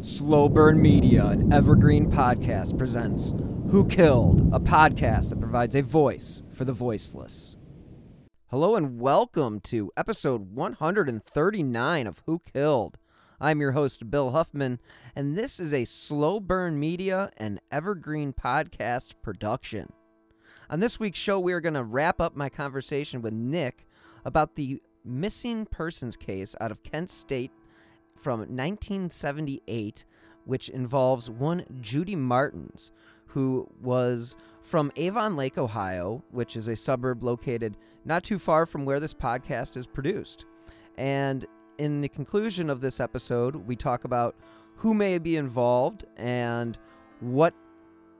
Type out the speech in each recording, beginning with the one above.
Slow Burn Media, an evergreen podcast, presents Who Killed, a podcast that provides a voice for the voiceless. Hello and welcome to episode 139 of Who Killed. I'm your host, Bill Huffman, and this is a Slow Burn Media and Evergreen podcast production. On this week's show, we are going to wrap up my conversation with Nick about the missing persons case out of Kent State from 1978, which involves one Judy Martins, who was from Avon Lake, Ohio, which is a suburb located not too far from where this podcast is produced. And in the conclusion of this episode, we talk about who may be involved and what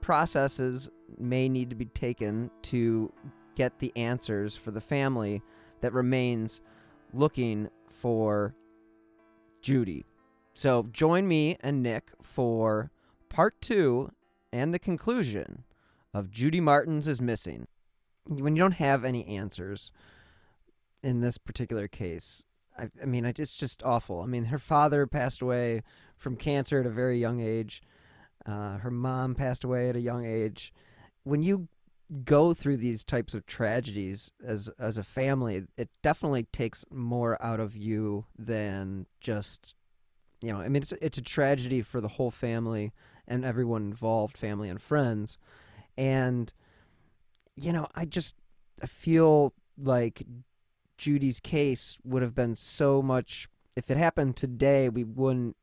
processes may need to be taken to get the answers for the family that remains looking for Judy. So join me and Nick for part two and the conclusion of Judy Martins is missing. When you don't have any answers in this particular case, I, I mean, it's just awful. I mean, her father passed away from cancer at a very young age. Uh, her mom passed away at a young age. When you go through these types of tragedies as as a family, it definitely takes more out of you than just you know. I mean, it's it's a tragedy for the whole family and everyone involved, family and friends, and you know, I just I feel like Judy's case would have been so much. If it happened today, we wouldn't.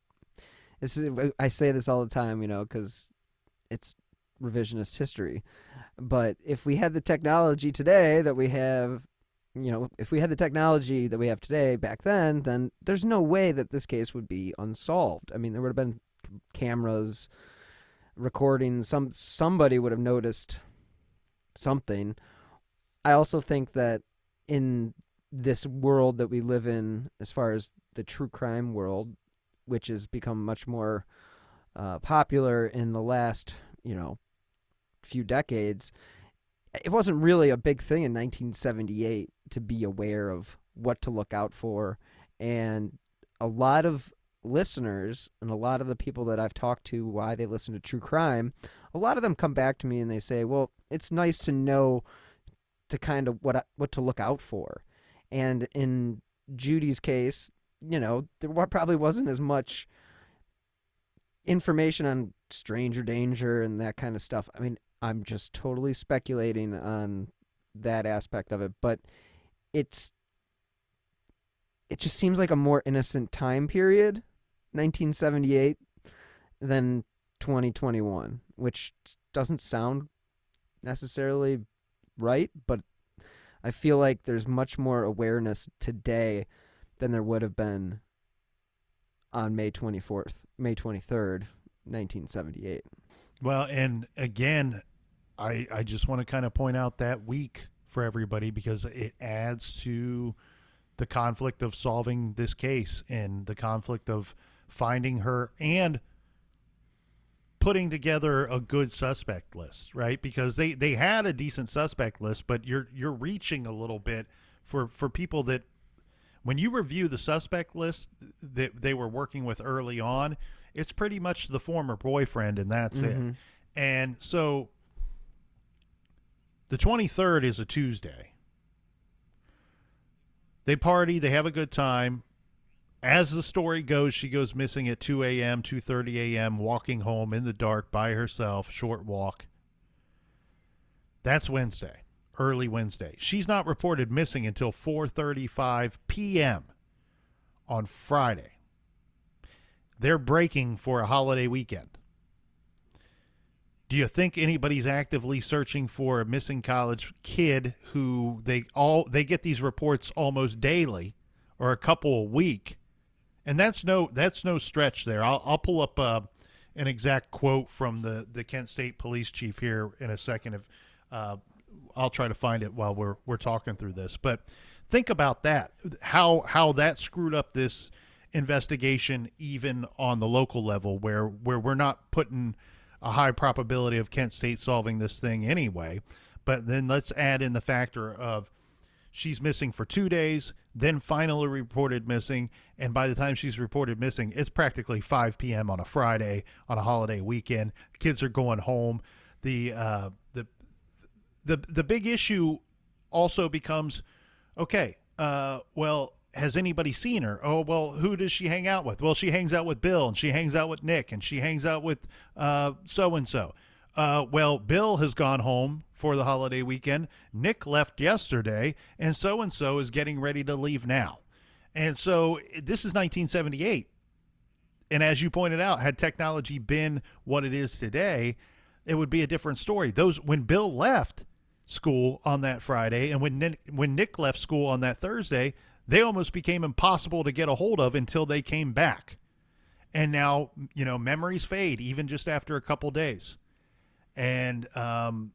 This is I say this all the time, you know, because it's revisionist history. But if we had the technology today that we have, you know, if we had the technology that we have today back then, then there's no way that this case would be unsolved. I mean, there would have been cameras recording some somebody would have noticed something. I also think that in this world that we live in as far as the true crime world, which has become much more uh, popular in the last, you know, few decades, it wasn't really a big thing in 1978 to be aware of what to look out for. And a lot of listeners and a lot of the people that I've talked to why they listen to true crime, a lot of them come back to me and they say, "Well, it's nice to know to kind of what what to look out for." And in Judy's case, you know, there probably wasn't as much information on stranger danger and that kind of stuff. I mean, I'm just totally speculating on that aspect of it, but it's it just seems like a more innocent time period, 1978, than 2021, which doesn't sound necessarily right, but I feel like there's much more awareness today than there would have been on May 24th, May 23rd, 1978. Well, and again, I I just want to kind of point out that week for everybody because it adds to the conflict of solving this case and the conflict of finding her and putting together a good suspect list, right? Because they they had a decent suspect list, but you're you're reaching a little bit for for people that when you review the suspect list that they were working with early on, it's pretty much the former boyfriend and that's mm-hmm. it. And so the 23rd is a Tuesday. They party, they have a good time. As the story goes, she goes missing at 2 a.m., 2:30 a.m., walking home in the dark by herself, short walk. That's Wednesday, early Wednesday. She's not reported missing until 4:35 p.m. on Friday. They're breaking for a holiday weekend. Do you think anybody's actively searching for a missing college kid who they all they get these reports almost daily or a couple a week? And that's no that's no stretch there. I'll I'll pull up uh, an exact quote from the the Kent State Police Chief here in a second. If uh, I'll try to find it while we're we're talking through this, but think about that how how that screwed up this investigation even on the local level where where we're not putting a high probability of Kent State solving this thing anyway. But then let's add in the factor of she's missing for two days. then finally reported missing. And by the time she's reported missing, it's practically 5 p.m. on a Friday on a holiday weekend. Kids are going home. The uh, the the the big issue also becomes okay. Uh, well, has anybody seen her? Oh, well, who does she hang out with? Well, she hangs out with Bill, and she hangs out with Nick, and she hangs out with so and so. well, Bill has gone home for the holiday weekend. Nick left yesterday, and so and so is getting ready to leave now. And so this is 1978. And as you pointed out, had technology been what it is today, it would be a different story. Those when Bill left school on that Friday and when Nick, when Nick left school on that Thursday, they almost became impossible to get a hold of until they came back. And now, you know, memories fade even just after a couple days. And um,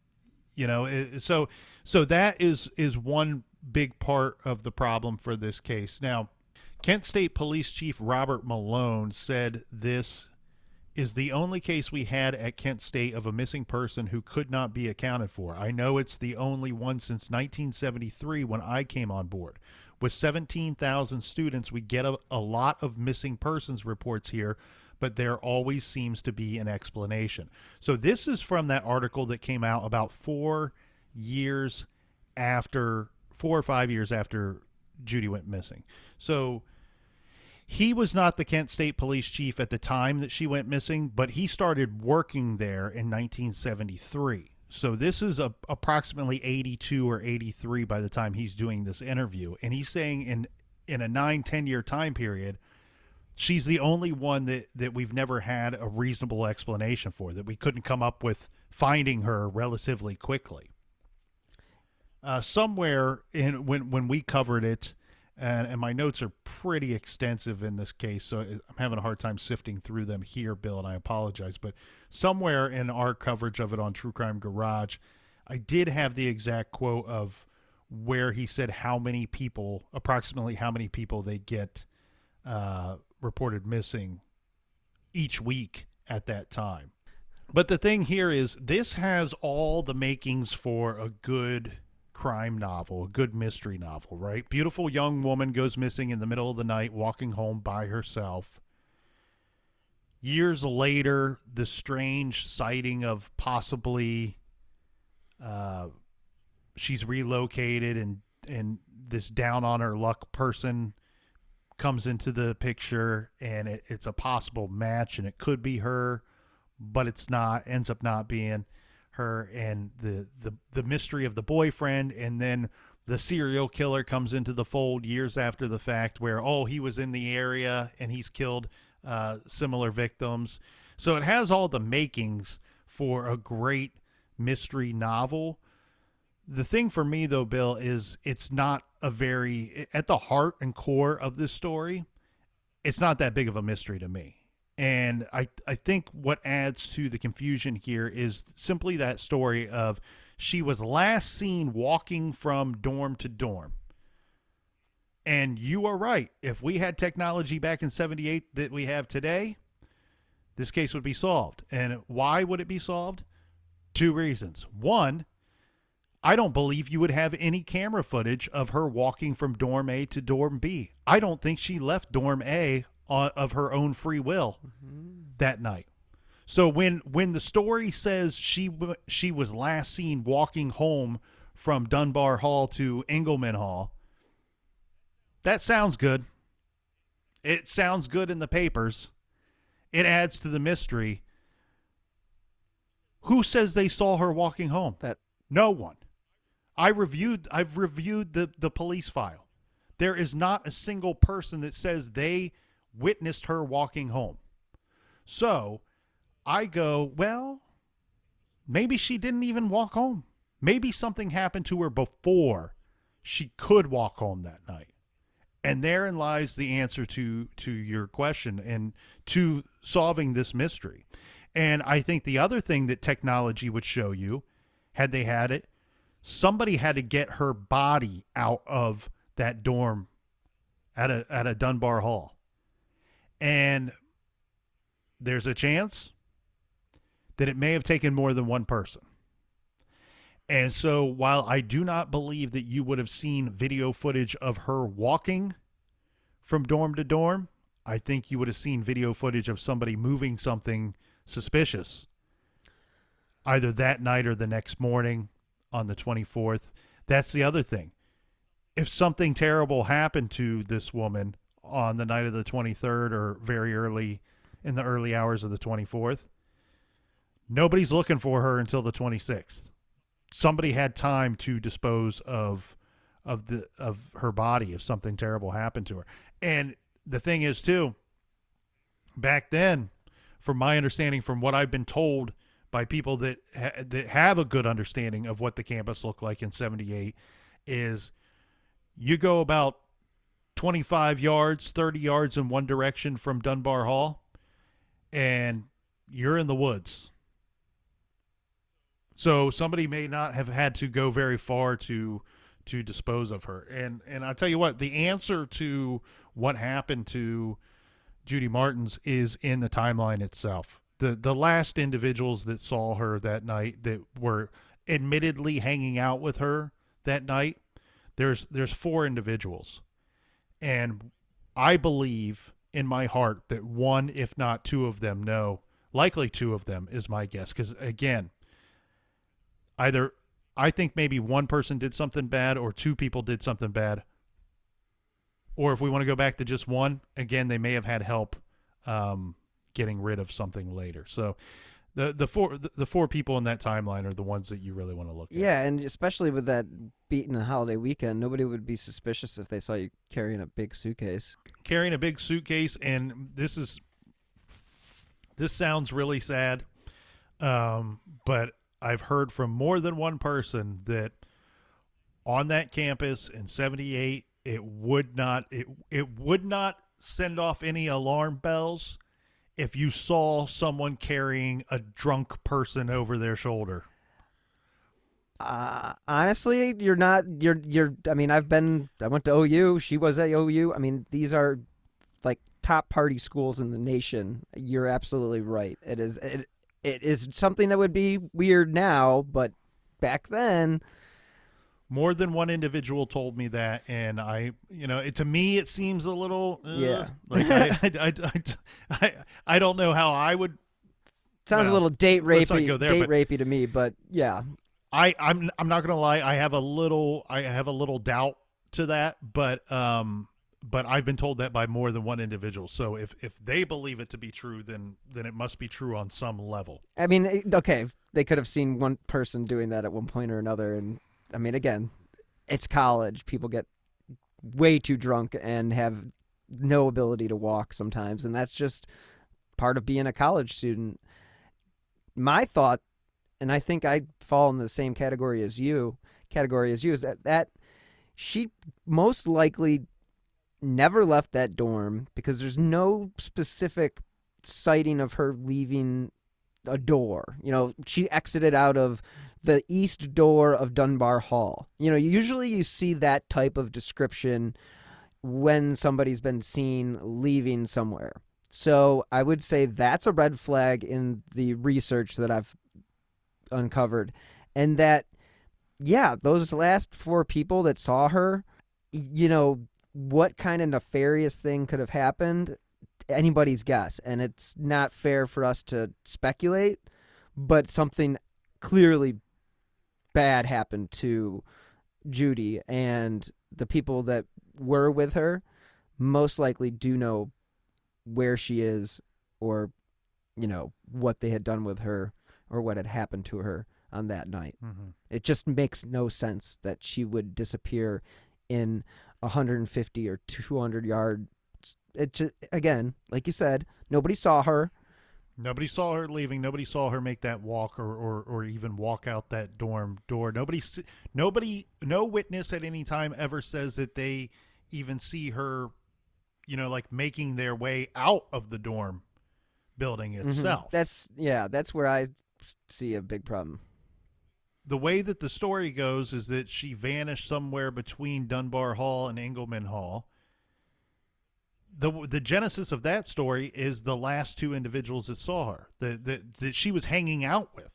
you know, so so that is is one big part of the problem for this case. Now, Kent State Police Chief Robert Malone said this is the only case we had at Kent State of a missing person who could not be accounted for. I know it's the only one since 1973 when I came on board. With 17,000 students, we get a, a lot of missing persons reports here, but there always seems to be an explanation. So, this is from that article that came out about four years after, four or five years after Judy went missing. So, he was not the Kent State Police chief at the time that she went missing, but he started working there in 1973. So this is a, approximately 82 or 83 by the time he's doing this interview. And he's saying in in a nine, 10 year time period, she's the only one that, that we've never had a reasonable explanation for, that we couldn't come up with finding her relatively quickly. Uh, somewhere in when when we covered it, and, and my notes are pretty extensive in this case, so I'm having a hard time sifting through them here, Bill, and I apologize. But somewhere in our coverage of it on True Crime Garage, I did have the exact quote of where he said how many people, approximately how many people they get uh, reported missing each week at that time. But the thing here is, this has all the makings for a good crime novel, a good mystery novel, right? Beautiful young woman goes missing in the middle of the night, walking home by herself. Years later, the strange sighting of possibly uh, she's relocated and and this down on her luck person comes into the picture and it, it's a possible match and it could be her but it's not ends up not being her and the, the the mystery of the boyfriend. And then the serial killer comes into the fold years after the fact where oh he was in the area and he's killed uh, similar victims. So it has all the makings for a great mystery novel. The thing for me though bill is it's not a very at the heart and core of this story it's not that big of a mystery to me and I, I think what adds to the confusion here is simply that story of she was last seen walking from dorm to dorm. And you are right. If we had technology back in 78 that we have today, this case would be solved. And why would it be solved? Two reasons. One, I don't believe you would have any camera footage of her walking from dorm A to dorm B. I don't think she left dorm A of her own free will mm-hmm. that night. So when when the story says she she was last seen walking home from Dunbar Hall to Engleman Hall, that sounds good. It sounds good in the papers. It adds to the mystery. Who says they saw her walking home? That no one. I reviewed I've reviewed the the police file. There is not a single person that says they witnessed her walking home. So I go, well, maybe she didn't even walk home. Maybe something happened to her before she could walk home that night. And therein lies the answer to to your question and to solving this mystery. And I think the other thing that technology would show you, had they had it, somebody had to get her body out of that dorm at a at a Dunbar Hall. And there's a chance that it may have taken more than one person. And so while I do not believe that you would have seen video footage of her walking from dorm to dorm, I think you would have seen video footage of somebody moving something suspicious either that night or the next morning on the 24th. That's the other thing. If something terrible happened to this woman on the night of the 23rd or very early in the early hours of the 24th, nobody's looking for her until the 26th. Somebody had time to dispose of of the of her body if something terrible happened to her. And the thing is too back then from my understanding from what I've been told by people that ha- that have a good understanding of what the campus looked like in 78 is you go about 25 yards, 30 yards in one direction from Dunbar Hall and you're in the woods. So somebody may not have had to go very far to to dispose of her. And and I tell you what, the answer to what happened to Judy Martins is in the timeline itself. The the last individuals that saw her that night that were admittedly hanging out with her that night, there's there's four individuals. And I believe in my heart that one, if not two of them know, likely two of them is my guess. Because again, either I think maybe one person did something bad or two people did something bad. Or if we want to go back to just one, again, they may have had help um, getting rid of something later. So the the four the, the four people in that timeline are the ones that you really want to look at. Yeah, and especially with that beating a holiday weekend, nobody would be suspicious if they saw you carrying a big suitcase. carrying a big suitcase and this is this sounds really sad um, but i've heard from more than one person that on that campus in 78 it would not it, it would not send off any alarm bells if you saw someone carrying a drunk person over their shoulder Uh, honestly, you're not. You're. You're. I mean, I've been. I went to OU. She was at OU. I mean, these are like top party schools in the nation. You're absolutely right. It is. It. It is something that would be weird now, but back then, more than one individual told me that and i you know it, to me it seems a little uh, Yeah. like I, I, I, I, I don't know how i would sounds a little date rapey. go there, date rapey to me, but yeah. i i'm i'm not gonna lie i have a little i have a little doubt to that but um but i've been told that by more than one individual so if if they believe it to be true then then it must be true on some level I mean, okay, they could have seen one person doing that at one point or another, and I mean, again, it's college. People get way too drunk and have no ability to walk sometimes, and that's just part of being a college student. My thought, and I think I fall in the same category as you, category as you, is that that she most likely never left that dorm because there's no specific sighting of her leaving a door. You know, she exited out of the east door of Dunbar Hall. You know, usually you see that type of description when somebody's been seen leaving somewhere. So I would say that's a red flag in the research that I've uncovered. And that, yeah, those last four people that saw her, you know, what kind of nefarious thing could have happened? Anybody's guess. And it's not fair for us to speculate, but something clearly bad happened to Judy and the people that were with her most likely do know where she is or you know what they had done with her or what had happened to her on that night. mm-hmm. It just makes no sense that she would disappear in 150 or 200 yards. It just, again, like you said, nobody saw her. Nobody saw her leaving. Nobody saw her make that walk or, or, or even walk out that dorm door. Nobody, nobody, no witness at any time ever says that they even see her, you know, like making their way out of the dorm building Mhm. itself. That's yeah, that's where I see a big problem. the way that the story goes is that she vanished somewhere between Dunbar Hall and Engleman Hall. The the genesis of that story is the last two individuals that saw her that that, that she was hanging out with.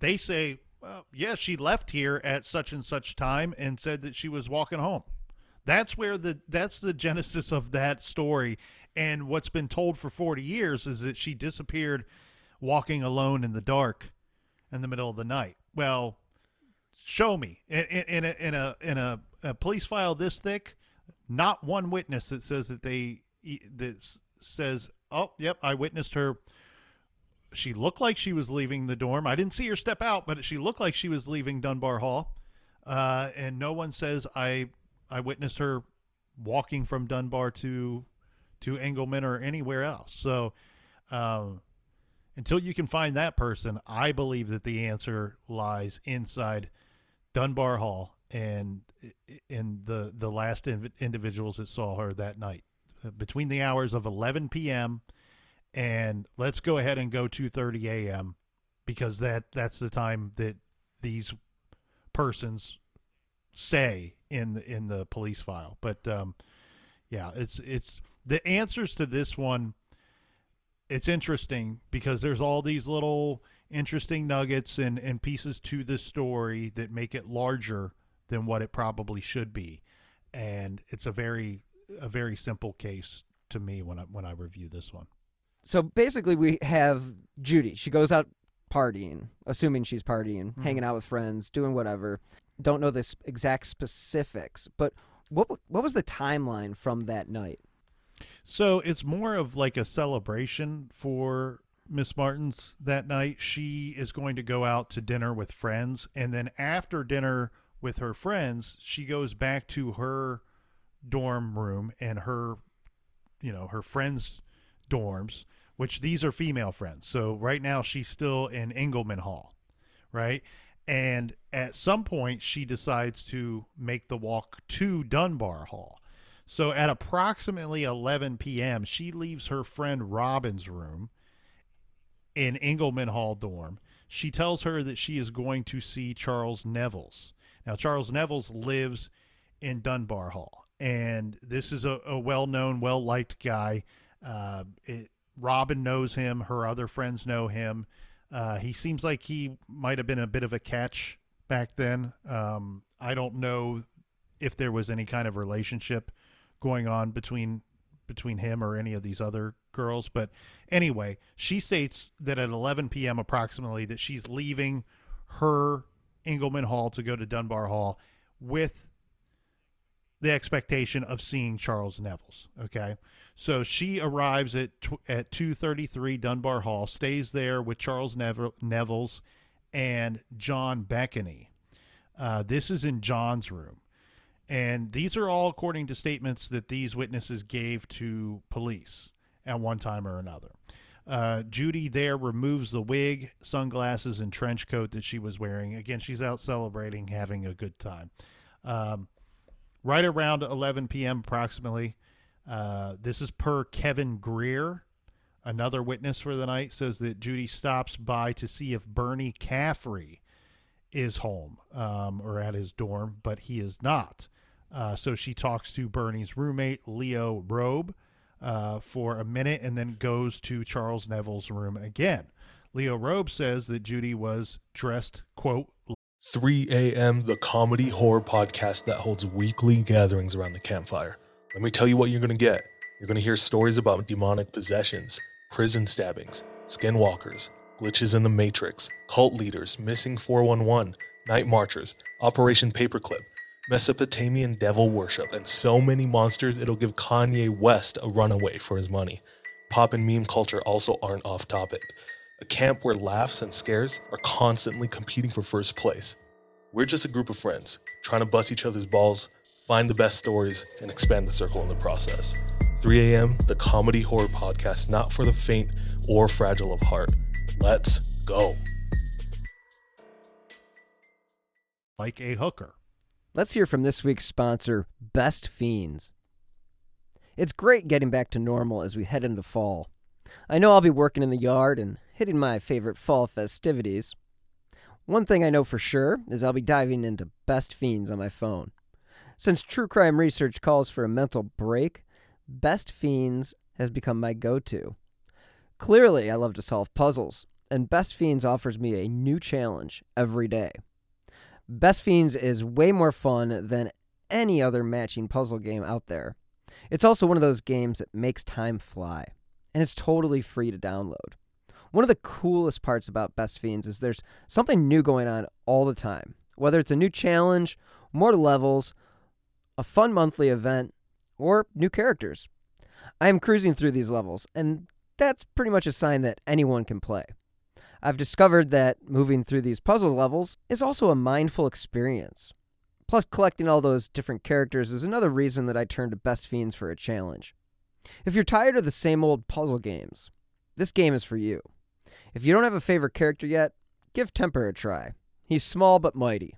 They say, well, yeah, she left here at such and such time and said that she was walking home. That's where the that's the genesis of that story. And what's been told for 40 years is that she disappeared walking alone in the dark in the middle of the night. Well, show me in, in, in a in a in a, a police file this thick, not one witness that says that they that says, "Oh, yep, I witnessed her." She looked like she was leaving the dorm. I didn't see her step out, but she looked like she was leaving Dunbar Hall. Uh, and no one says I I witnessed her walking from Dunbar to to Engleman or anywhere else. So um, until you can find that person, I believe that the answer lies inside Dunbar Hall and in the the last individuals that saw her that night between the hours of 11 p.m. and let's go ahead and go 2:30 a.m. because that that's the time that these persons say in the, in the police file. But um, yeah, it's it's the answers to this one. It's interesting because there's all these little interesting nuggets and, and pieces to the story that make it larger than what it probably should be. And it's a very a very simple case to me when I when I review this one. So basically we have Judy. She goes out partying, assuming she's partying, mm-hmm. hanging out with friends, doing whatever. Don't know the exact specifics, but what what was the timeline from that night? So it's more of like a celebration for Miss Martins that night. She is going to go out to dinner with friends, and then after dinner with her friends, she goes back to her dorm room and her, you know, her friends' dorms, which these are female friends. So right now she's still in Engleman Hall, right? And at some point, she decides to make the walk to Dunbar Hall. So at approximately 11 p.m., she leaves her friend Robin's room in Engleman Hall dorm. She tells her that she is going to see Charles Nevels. Now, Charles Nevels lives in Dunbar Hall, and this is a, a well known, well liked guy. Uh, it, Robin knows him, her other friends know him. Uh, he seems like he might have been a bit of a catch back then. Um, I don't know if there was any kind of relationship going on between between him or any of these other girls. But anyway, she states that at 11 p.m. approximately that she's leaving her Engleman Hall to go to Dunbar Hall with the expectation of seeing Charles Nevels. Okay, so she arrives at at 2:33 Dunbar Hall, stays there with Charles Nev- Nevels and John Beckany. Uh, this is in John's room. And these are all according to statements that these witnesses gave to police at one time or another. Uh, Judy there removes the wig, sunglasses, and trench coat that she was wearing. Again, she's out celebrating, having a good time. Um, right around 11 p.m., approximately, uh, this is per Kevin Greer, another witness for the night, says that Judy stops by to see if Bernie Caffrey is home um, or at his dorm, but he is not. Uh, so she talks to Bernie's roommate, Leo Robe, uh, for a minute and then goes to Charles Neville's room again. Leo Robe says that Judy was dressed, quote, 3 a.m., the comedy horror podcast that holds weekly gatherings around the campfire. Let me tell you what you're going to get. You're going to hear stories about demonic possessions, prison stabbings, skinwalkers, glitches in the Matrix, cult leaders, missing 411, night marchers, Operation Paperclip, Mesopotamian devil worship, and so many monsters it'll give Kanye West a runaway for his money. Pop and meme culture also aren't off topic. A camp where laughs and scares are constantly competing for first place. We're just a group of friends trying to bust each other's balls, find the best stories, and expand the circle in the process. 3 a.m., the comedy horror podcast not for the faint or fragile of heart. Let's go. Like a hooker. Let's hear from this week's sponsor, Best Fiends. It's great getting back to normal as we head into fall. I know I'll be working in the yard and hitting my favorite fall festivities. One thing I know for sure is I'll be diving into Best Fiends on my phone. Since true crime research calls for a mental break, Best Fiends has become my go to. Clearly, I love to solve puzzles, and Best Fiends offers me a new challenge every day. Best Fiends is way more fun than any other matching puzzle game out there. It's also one of those games that makes time fly, and it's totally free to download. One of the coolest parts about Best Fiends is there's something new going on all the time. Whether it's a new challenge, more levels, a fun monthly event, or new characters. I am cruising through these levels, and that's pretty much a sign that anyone can play. I've discovered that moving through these puzzle levels is also a mindful experience. Plus, collecting all those different characters is another reason that I turn to Best Fiends for a challenge. If you're tired of the same old puzzle games, this game is for you. If you don't have a favorite character yet, give Temper a try. He's small but mighty.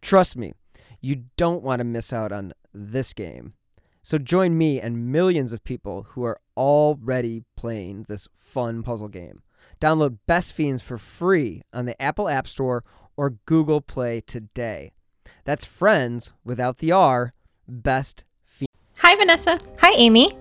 Trust me, you don't want to miss out on this game. So join me and millions of people who are already playing this fun puzzle game. Download Best Fiends for free on the Apple App Store or Google Play today. That's friends without the R, Best Fiends. Hi, Vanessa. Hi, Amy.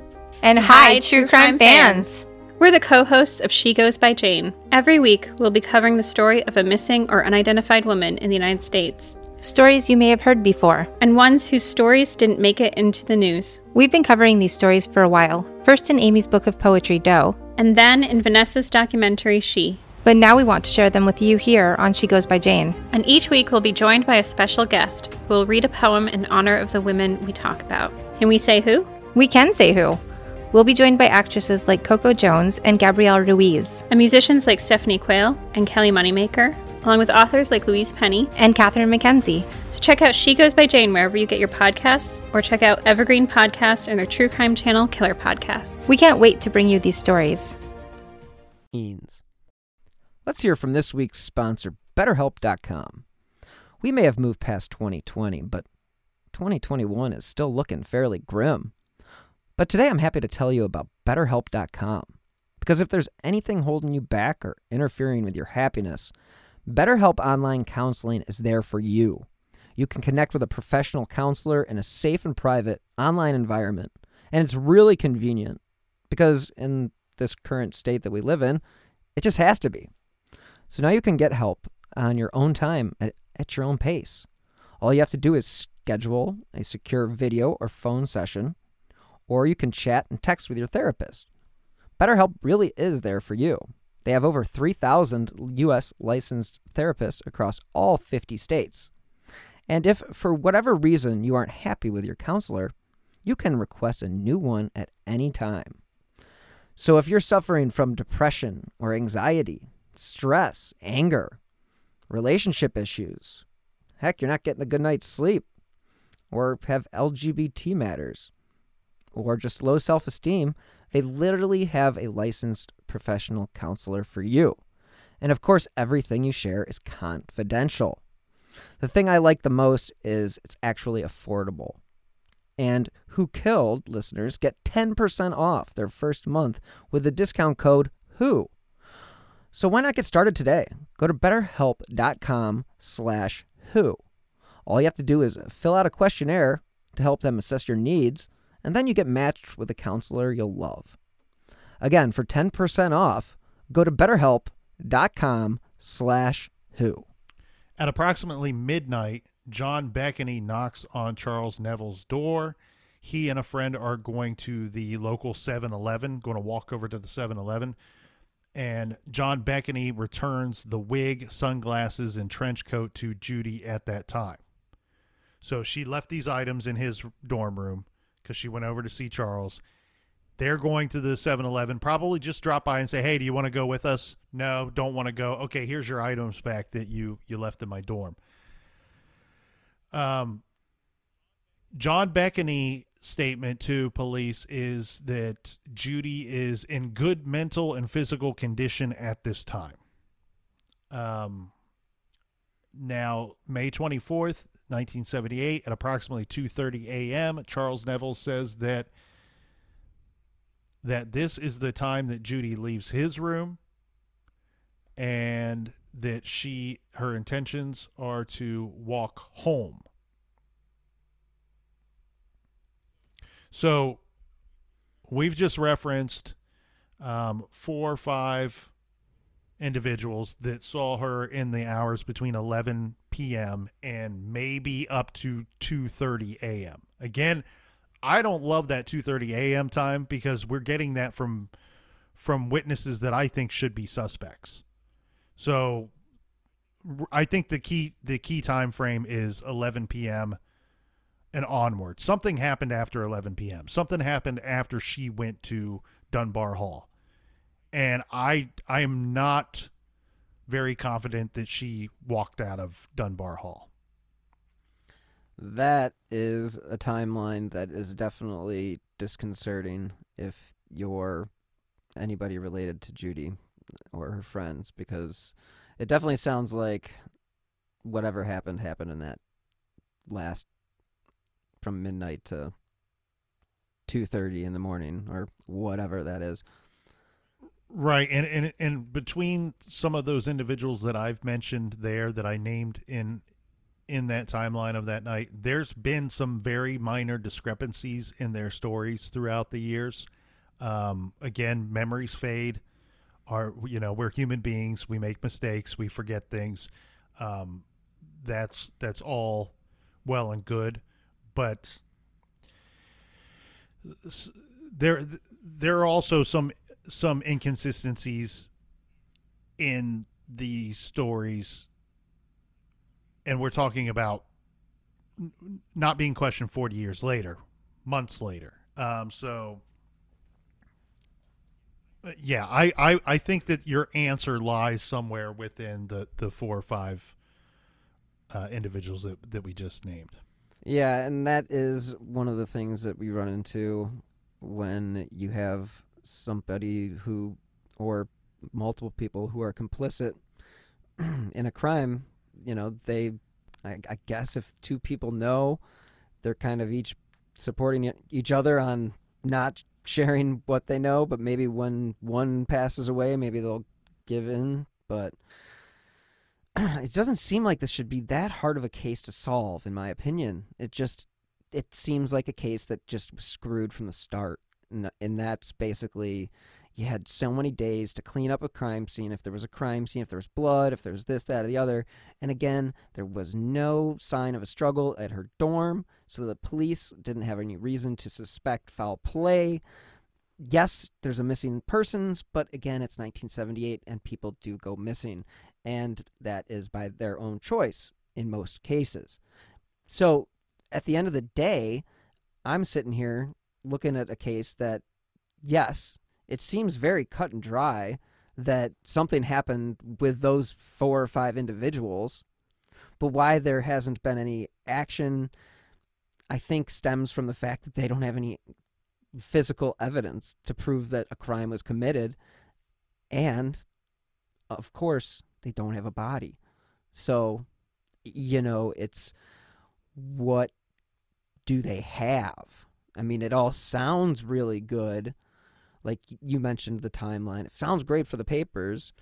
And Hi, hi, true True crime Crime fans. We're the co hosts of She Goes by Jane. Every week, we'll be covering the story of a missing or unidentified woman in the United States, Stories you may have heard before. and ones whose stories didn't make it into the news. We've been covering these stories for a while, first in Amy's book of poetry, Doe, And then in Vanessa's documentary, She. but now we want to share them with you here on She Goes by Jane. And each week, we'll be joined by a special guest who will read a poem in honor of the women we talk about. Can we say who? We can say who. We'll be joined by actresses like Coco Jones and Gabrielle Ruiz, And musicians like Stephanie Quayle and Kelly Moneymaker, along with authors like Louise Penny. and Catherine McKenzie. So check out She Goes by Jane wherever you get your podcasts, or check out Evergreen Podcasts and their true crime channel, Killer Podcasts. We can't wait to bring you these stories. Fiends. Let's hear from this week's sponsor, BetterHelp.com. We may have moved past 2020, but 2021 is still looking fairly grim. But today I'm happy to tell you about BetterHelp.com. Because if there's anything holding you back or interfering with your happiness, BetterHelp Online Counseling is there for you. You can connect with a professional counselor in a safe and private online environment, and it's really convenient because in this current state that we live in, it just has to be. So now you can get help on your own time at, at your own pace. All you have to do is schedule a secure video or phone session, or you can chat and text with your therapist. BetterHelp really is there for you. They have over 3,000 U.S. licensed therapists across all 50 states. And if for whatever reason you aren't happy with your counselor, you can request a new one at any time. So if you're suffering from depression or anxiety, stress, anger, relationship issues, heck, you're not getting a good night's sleep, or have LGBT matters, or just low self esteem, they literally have a licensed professional counselor for you. And of course, everything you share is confidential. The thing I like the most is it's actually affordable. And Who Killed listeners get 10% off their first month with the discount code WHO. So why not get started today? Go to betterhelp.com slash who. All you have to do is fill out a questionnaire to help them assess your needs, and then you get matched with a counselor you'll love. Again, for 10% off, go to betterhelp.com slash who. At approximately midnight, John Beckany knocks on Charles Neville's door. He and a friend are going to the local 7 Eleven, going to walk over to the 7 Eleven. And John Beckany returns the wig, sunglasses, and trench coat to Judy at that time. So she left these items in his dorm room because she went over to see Charles. They're going to the 7 Eleven, probably just drop by and say, Hey, do you want to go with us? No, don't want to go. Okay, here's your items back that you, you left in my dorm. Um, John Beckany statement to police is that Judy is in good mental and physical condition at this time. Um, now, May 24th, 1978, at approximately 2:30 a.m., Charles Neville says that that this is the time that Judy leaves his room and that she her intentions are to walk home. So we've just referenced um, four, five, individuals that saw her in the hours between 11 p.m. and maybe up to 2:30 a.m. Again, I don't love that 2:30 a.m. time because we're getting that from from witnesses that I think should be suspects. So I think the key the key time frame is 11 p.m. and onward. Something happened after 11 p.m. Something happened after she went to Dunbar Hall. And I I am not very confident that she walked out of Dunbar Hall. That is a timeline that is definitely disconcerting if you're anybody related to Judy or her friends because it definitely sounds like whatever happened happened in that last from midnight to 2:30 in the morning or whatever that is. Right, and and and between some of those individuals that I've mentioned there that I named in in that timeline of that night, there's been some very minor discrepancies in their stories throughout the years. Um, again, memories fade. Are you know we're human beings. We make mistakes. We forget things. Um, that's that's all well and good, but there there are also some some inconsistencies in these stories. And we're talking about not being questioned 40 years later months later. Um, so uh, yeah I, I i think that your answer lies somewhere within the the four or five uh, individuals that, that we just named. Yeah and that is one of the things that we run into when you have somebody who or multiple people who are complicit in a crime, you know, they, I, I, guess, if two people know, they're kind of each supporting each other on not sharing what they know. But maybe when one passes away, maybe they'll give in. But it doesn't seem like this should be that hard of a case to solve, in my opinion. It just, it seems like a case that just was screwed from the start and that's basically you had so many days to clean up a crime scene. If there was a crime scene if there was blood if there was this that or the other. And again there was no sign of a struggle at her dorm so the police didn't have any reason to suspect foul play. Yes there's a missing persons but again it's 1978 and people do go missing and that is by their own choice in most cases. So at the end of the day i'm sitting here looking at a case that, yes, it seems very cut and dry that something happened with those four or five individuals, but why there hasn't been any action, I think stems from the fact that they don't have any physical evidence to prove that a crime was committed. And, of course, they don't have a body. So, you know, it's what do they have? I mean, it all sounds really good. Like you mentioned the timeline. It sounds great for the papers.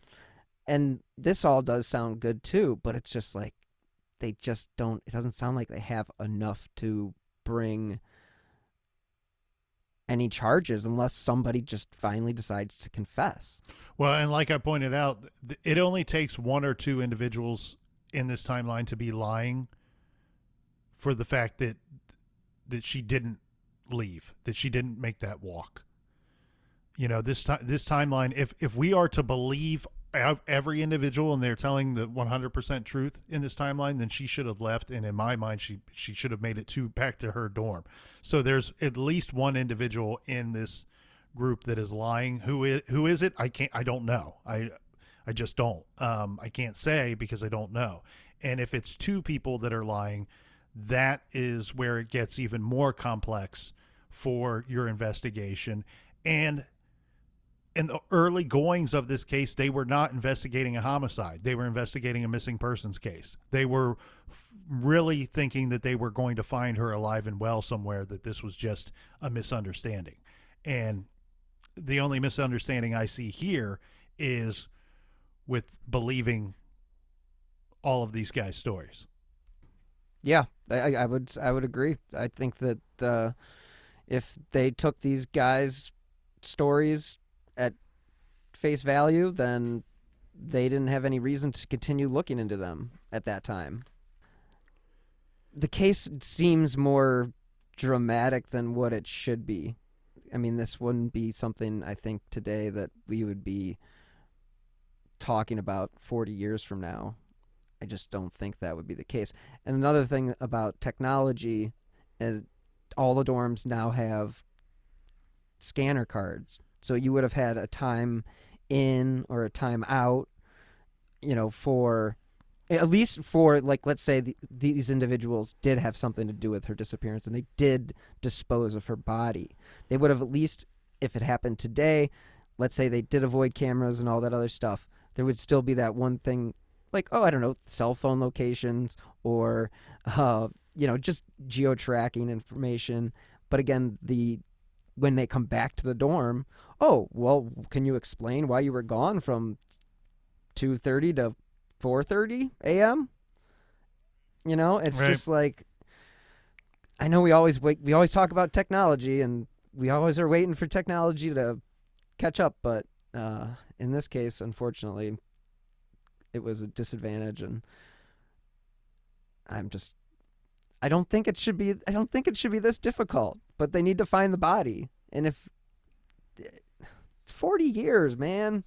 And this all does sound good too, but it's just like they just don't it doesn't sound like they have enough to bring any charges unless somebody just finally decides to confess. Well, and like I pointed out, it only takes one or two individuals in this timeline to be lying for the fact that that she didn't leave, that she didn't make that walk. You know, this time this timeline if if we are to believe every individual and they're telling the 100% truth in this timeline then she should have left and in my mind she she should have made it to back to her dorm. So there's at least one individual in this group that is lying. Who is who is it? I can't i don't know. I i just don't. Um i can't say because i don't know. And if it's two people that are lying that is where it gets even more complex for your investigation. And in the early goings of this case, they were not investigating a homicide. They were investigating a missing persons case. They were really thinking that they were going to find her alive and well somewhere, that this was just a misunderstanding. And the only misunderstanding I see here is with believing all of these guys' stories. Yeah, I, I would I would agree. I think that uh, if they took these guys' stories at face value, then they didn't have any reason to continue looking into them at that time. The case seems more dramatic than what it should be. I mean, this wouldn't be something I think today that we would be talking about 40 years from now. I just don't think that would be the case. And another thing about technology is all the dorms now have scanner cards. So you would have had a time in or a time out, you know, for at least for like let's say the, these individuals did have something to do with her disappearance and they did dispose of her body. They would have at least if it happened today, let's say they did avoid cameras and all that other stuff, there would still be that one thing like oh I don't know, cell phone locations or uh you know, just geo tracking information. But again, the when they come back to the dorm, oh, well, can you explain why you were gone from 2:30 to 4:30 a.m.? You know, it's Right. just like I know we always wait we always talk about technology and we always are waiting for technology to catch up, but uh, in this case, unfortunately, it was a disadvantage and I'm just I don't think it should be I don't think it should be this difficult, but they need to find the body. And if it's 40 years, man.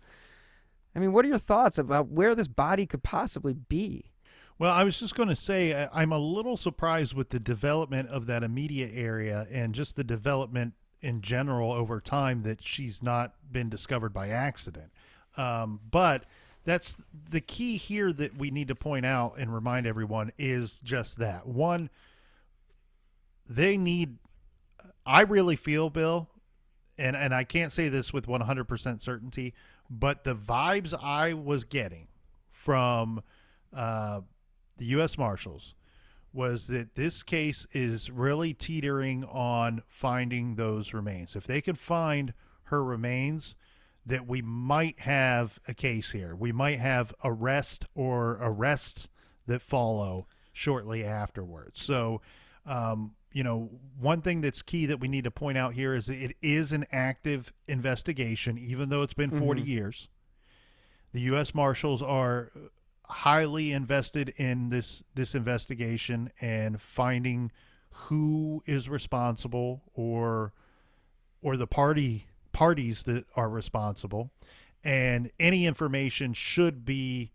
I mean, what are your thoughts about where this body could possibly be? Well, I was just going to say I'm a little surprised with the development of that immediate area and just the development in general over time that she's not been discovered by accident. Um, but that's the key here that we need to point out and remind everyone is just that one. They need. I really feel, Bill, and and I can't say this with 100% certainty, but the vibes I was getting from uh, the U.S. Marshals was that this case is really teetering on finding those remains. If they can find her remains, that we might have a case here. We might have arrest or arrests that follow shortly afterwards. So, um, you know, one thing that's key that we need to point out here is that it is an active investigation, even though it's been 40 years. The U.S. Marshals are highly invested in this this investigation and finding who is responsible or or the party parties that are responsible and any information should be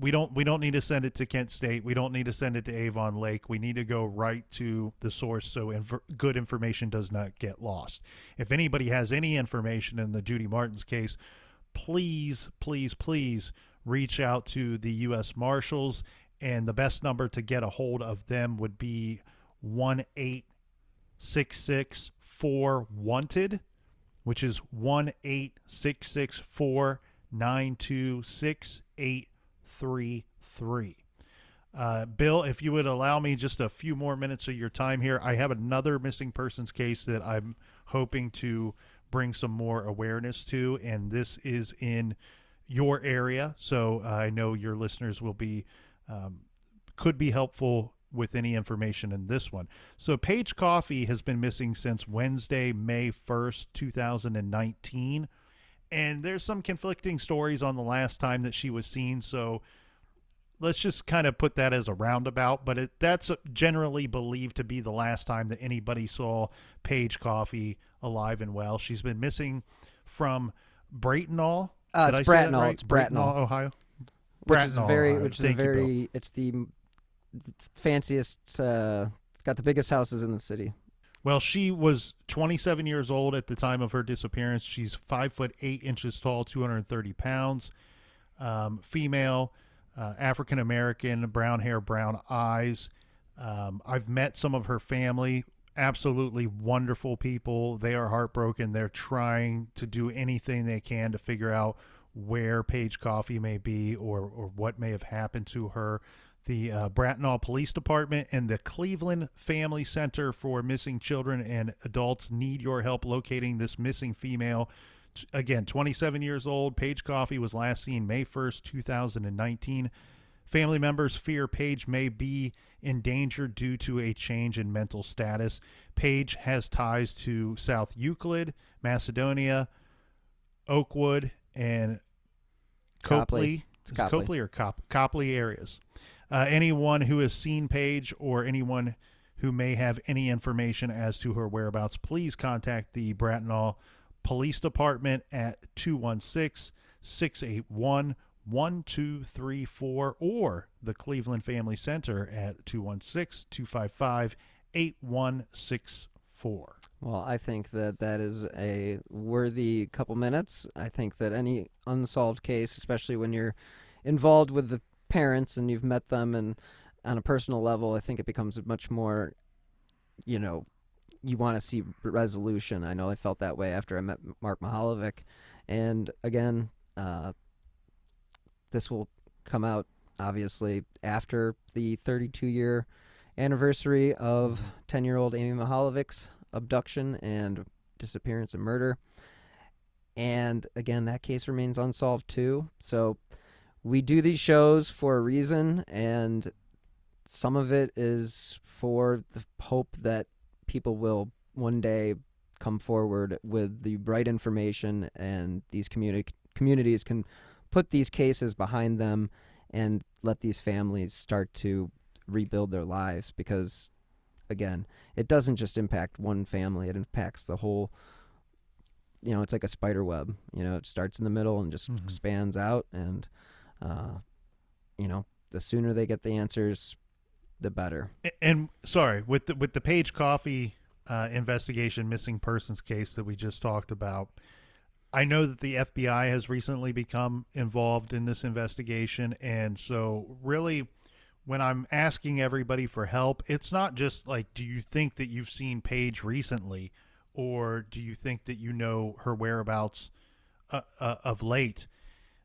we don't we don't need to send it to Kent State. We don't need to send it to Avon Lake. We need to go right to the source so inf- good information does not get lost. If anybody has any information in the Judy Martin's case, please, please, please reach out to the U.S. Marshals. And the best number to get a hold of them would be one eight six six four wanted, which is one eight six six four nine two six eight three three. Uh, Bill, if you would allow me just a few more minutes of your time here, I have another missing persons case that I'm hoping to bring some more awareness to, and this is in your area. So I know your listeners will be um, could be helpful with any information in this one. So Paige Coffee has been missing since Wednesday, May 1st, 2019. And there's some conflicting stories on the last time that she was seen. So let's just kind of put that as a roundabout, but it, that's generally believed to be the last time that anybody saw Paige Coffee alive and well. She's been missing from Bratenahl. Uh, it's I say that Bratenahl. right? It's Bratenahl. Ohio. which is very, Ohio. which is a Thank you, very, it's the fanciest. Uh, got the biggest houses in the city. Well, she was 27 years old at the time of her disappearance. She's five foot eight inches tall, 230 pounds, um, female, uh, African American, brown hair, brown eyes. Um, I've met some of her family. Absolutely wonderful people. They are heartbroken. They're trying to do anything they can to figure out where Paige Coffee may be or, or what may have happened to her the uh, Bratenahl Police Department and the Cleveland Family Center for Missing Children and Adults need your help locating this missing female. T- Again, 27 years old. Paige Coffee was last seen May 1st, 2019. Family members fear Paige may be in danger due to a change in mental status. Paige has ties to South Euclid, Macedonia, Oakwood, and Copley, It's Copley. Copley or Cop, Copley areas. Uh, anyone who has seen Paige or anyone who may have any information as to her whereabouts, please contact the Bratenahl Police Department at 216 681 1234 or the Cleveland Family Center at 216 255 8164. Well, I think that that is a worthy couple minutes. I think that any unsolved case, especially when you're involved with the parents and you've met them and on a personal level, I think it becomes much more, you know, you want to see resolution. I know I felt that way after I met Mark Mihaljevic. And again, uh, this will come out obviously after the 32 year anniversary of 10 year old Amy Mihaljevic's abduction and disappearance and murder. And again, that case remains unsolved too. So we do these shows for a reason, and some of it is for the hope that people will one day come forward with the right information and these communi- communities can put these cases behind them and let these families start to rebuild their lives because again it doesn't just impact one family it impacts the whole you know it's like a spider web you know it starts in the middle and just Mhm. expands out and uh, you know the sooner they get the answers the better. A- And sorry, with the with the Paige Coffee uh, investigation, missing persons case that we just talked about, I know that the FBI has recently become involved in this investigation, and so really, when I'm asking everybody for help, it's not just like, do you think that you've seen Paige recently, or do you think that you know her whereabouts uh, uh, of late?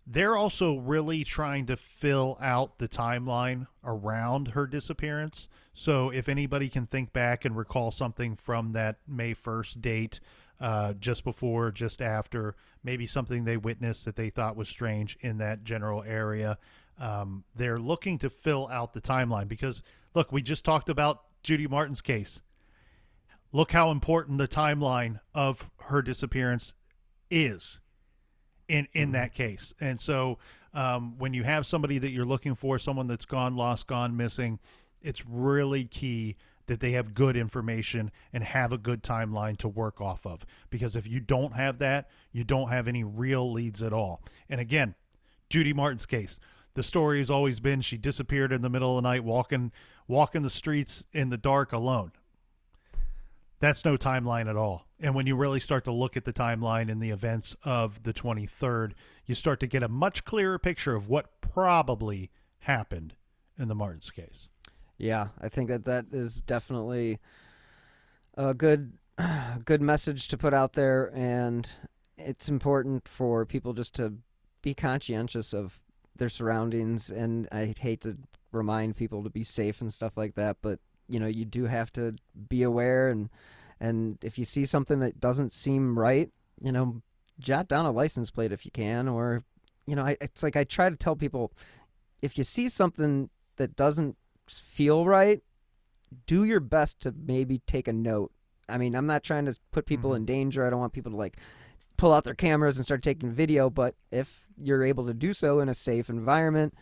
They're also really trying to fill out the timeline around her disappearance. So if anybody can think back and recall something from that May 1st date, uh, just before, just after, maybe something they witnessed that they thought was strange in that general area, um, they're looking to fill out the timeline because, look, we just talked about Judy Martin's case. Look how important the timeline of her disappearance is in in that case. And so um, when you have somebody that you're looking for, someone that's gone lost, gone missing, it's really key that they have good information and have a good timeline to work off of. Because if you don't have that, you don't have any real leads at all. And again, Judy Martin's case. The story has always been she disappeared in the middle of the night walking walking the streets in the dark alone. That's no timeline at all. And when you really start to look at the timeline and the events of the 23rd, you start to get a much clearer picture of what probably happened in the Martins case. Yeah, I think that that is definitely a good good message to put out there and it's important for people just to be conscientious of their surroundings and I hate to remind people to be safe and stuff like that, but you know, you do have to be aware and and if you see something that doesn't seem right, you know, jot down a license plate if you can or you know, I, it's like I try to tell people if you see something that doesn't feel right, do your best to maybe take a note. I mean, I'm not trying to put people Mhm. in danger. I don't want people to like pull out their cameras and start taking video, but if you're able to do so in a safe environment,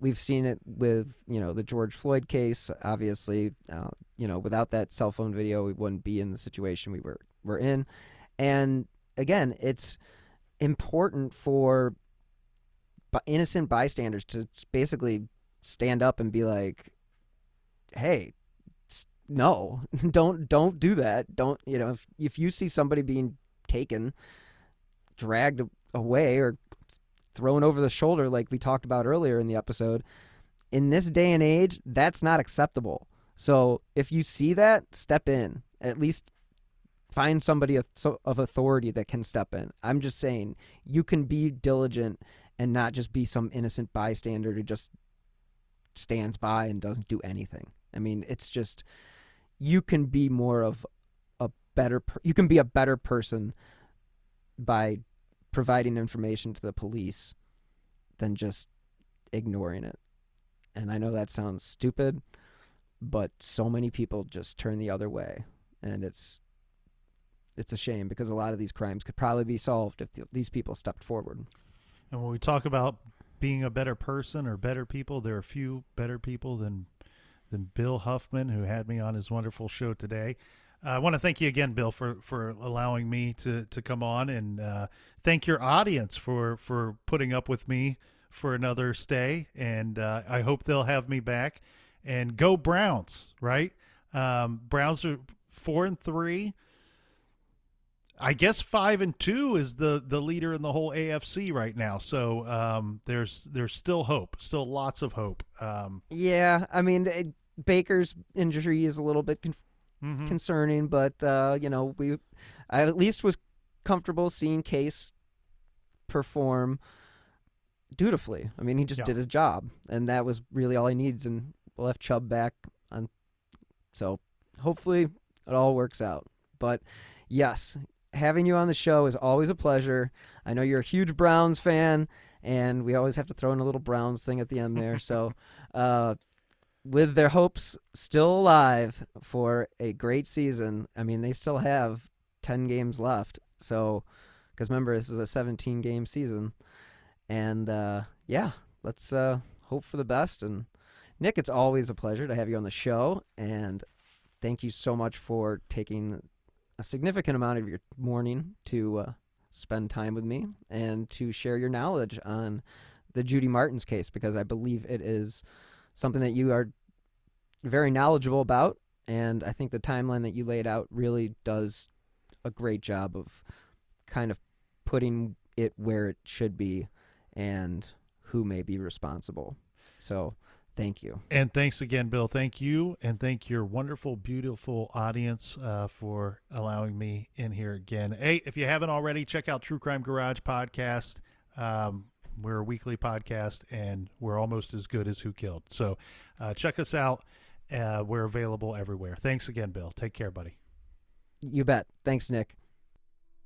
we've seen it with, you know, the George Floyd case, obviously, uh, you know, without that cell phone video, we wouldn't be in the situation we were were in. And again, it's important for innocent bystanders to basically stand up and be like, "Hey, no, don't don't do that. Don't you know if if you see somebody being taken, dragged away or thrown over the shoulder like we talked about earlier in the episode, in this day and age, that's not acceptable. So if you see that, step in. At least find somebody of, authority that can step in. I'm just saying you can be diligent and not just be some innocent bystander who just stands by and doesn't do anything. I mean, it's just you can be more of a better you can be a better person by providing information to the police than just ignoring it. And I know that sounds stupid, but so many people just turn the other way and it's it's a shame because a lot of these crimes could probably be solved if th- these people stepped forward. And when we talk about being a better person or better people, there are few better people than than Bill Huffman, who had me on his wonderful show today. Uh, I want to thank you again, Bill, for, for allowing me to, to come on, and uh, thank your audience for for putting up with me for another stay. And uh, I hope they'll have me back. And go Browns, right? Um, Browns are four and three. I guess five and two is the the leader in the whole AFC right now. So um, there's there's still hope, still lots of hope. Um, Yeah, I mean it, Baker's injury is a little bit mhm. concerning, but uh, you know we, I at least was comfortable seeing Case perform dutifully. I mean, he just Yeah. did his job, and that was really all he needs. And we'll Chubb back on, so hopefully it all works out. But yes, having you on the show is always a pleasure. I know you're a huge Browns fan, and we always have to throw in a little Browns thing at the end there. so, uh, with their hopes still alive for a great season, I mean, they still have 10 games left. So, because remember, this is a 17 game season. And uh, yeah, let's uh, hope for the best. And Nick, it's always a pleasure to have you on the show. And thank you so much for taking a significant amount of your morning to uh, spend time with me and to share your knowledge on the Judy Martins case because I believe it is something that you are very knowledgeable about. And I think the timeline that you laid out really does a great job of kind of putting it where it should be and who may be responsible. So thank you. And thanks again, Bill. Thank you, and thank your wonderful, beautiful audience uh, for allowing me in here again. Hey, if you haven't already, check out True Crime Garage podcast. Um, we're a weekly podcast, and we're almost as good as Who Killed. So uh, check us out. Uh, we're available everywhere. Thanks again, Bill. Take care, buddy. You bet. Thanks, Nick.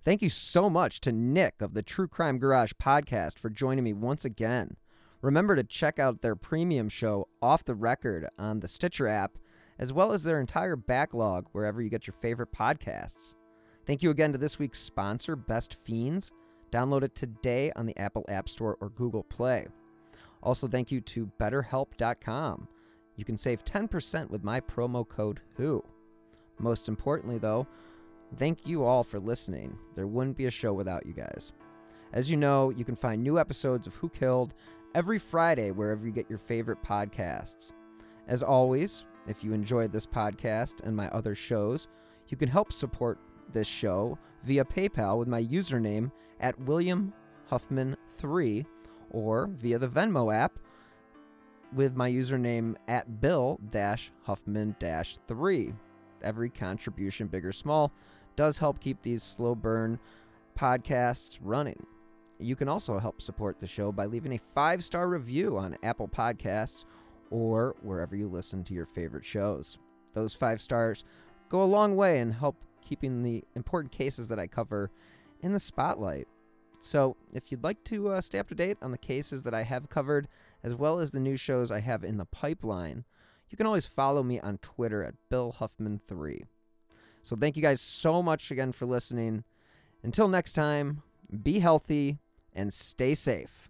Thank you so much to Nick of the True Crime Garage podcast for joining me once again. Remember to check out their premium show, Off the Record, on the Stitcher app, as well as their entire backlog wherever you get your favorite podcasts. Thank you again to this week's sponsor, Best Fiends. Download it today on the Apple App Store or Google Play. Also, thank you to BetterHelp.com. You can save 10% with my promo code WHO. Most importantly, though, thank you all for listening. There wouldn't be a show without you guys. As you know, you can find new episodes of Who Killed every Friday wherever you get your favorite podcasts. As always, if you enjoyed this podcast and my other shows, you can help support this show via PayPal with my username at William Huffman3 or via the Venmo app with my username at Bill Huffman 3. Every contribution, big or small, does help keep these slow burn podcasts running. You can also help support the show by leaving a five star review on Apple Podcasts or wherever you listen to your favorite shows. Those five stars go a long way and help keeping the important cases that I cover in the spotlight. So, if you'd like to uh, stay up to date on the cases that I have covered, as well as the new shows I have in the pipeline, you can always follow me on Twitter at Bill Huffman3. So, thank you guys so much again for listening. Until next time, be healthy and stay safe.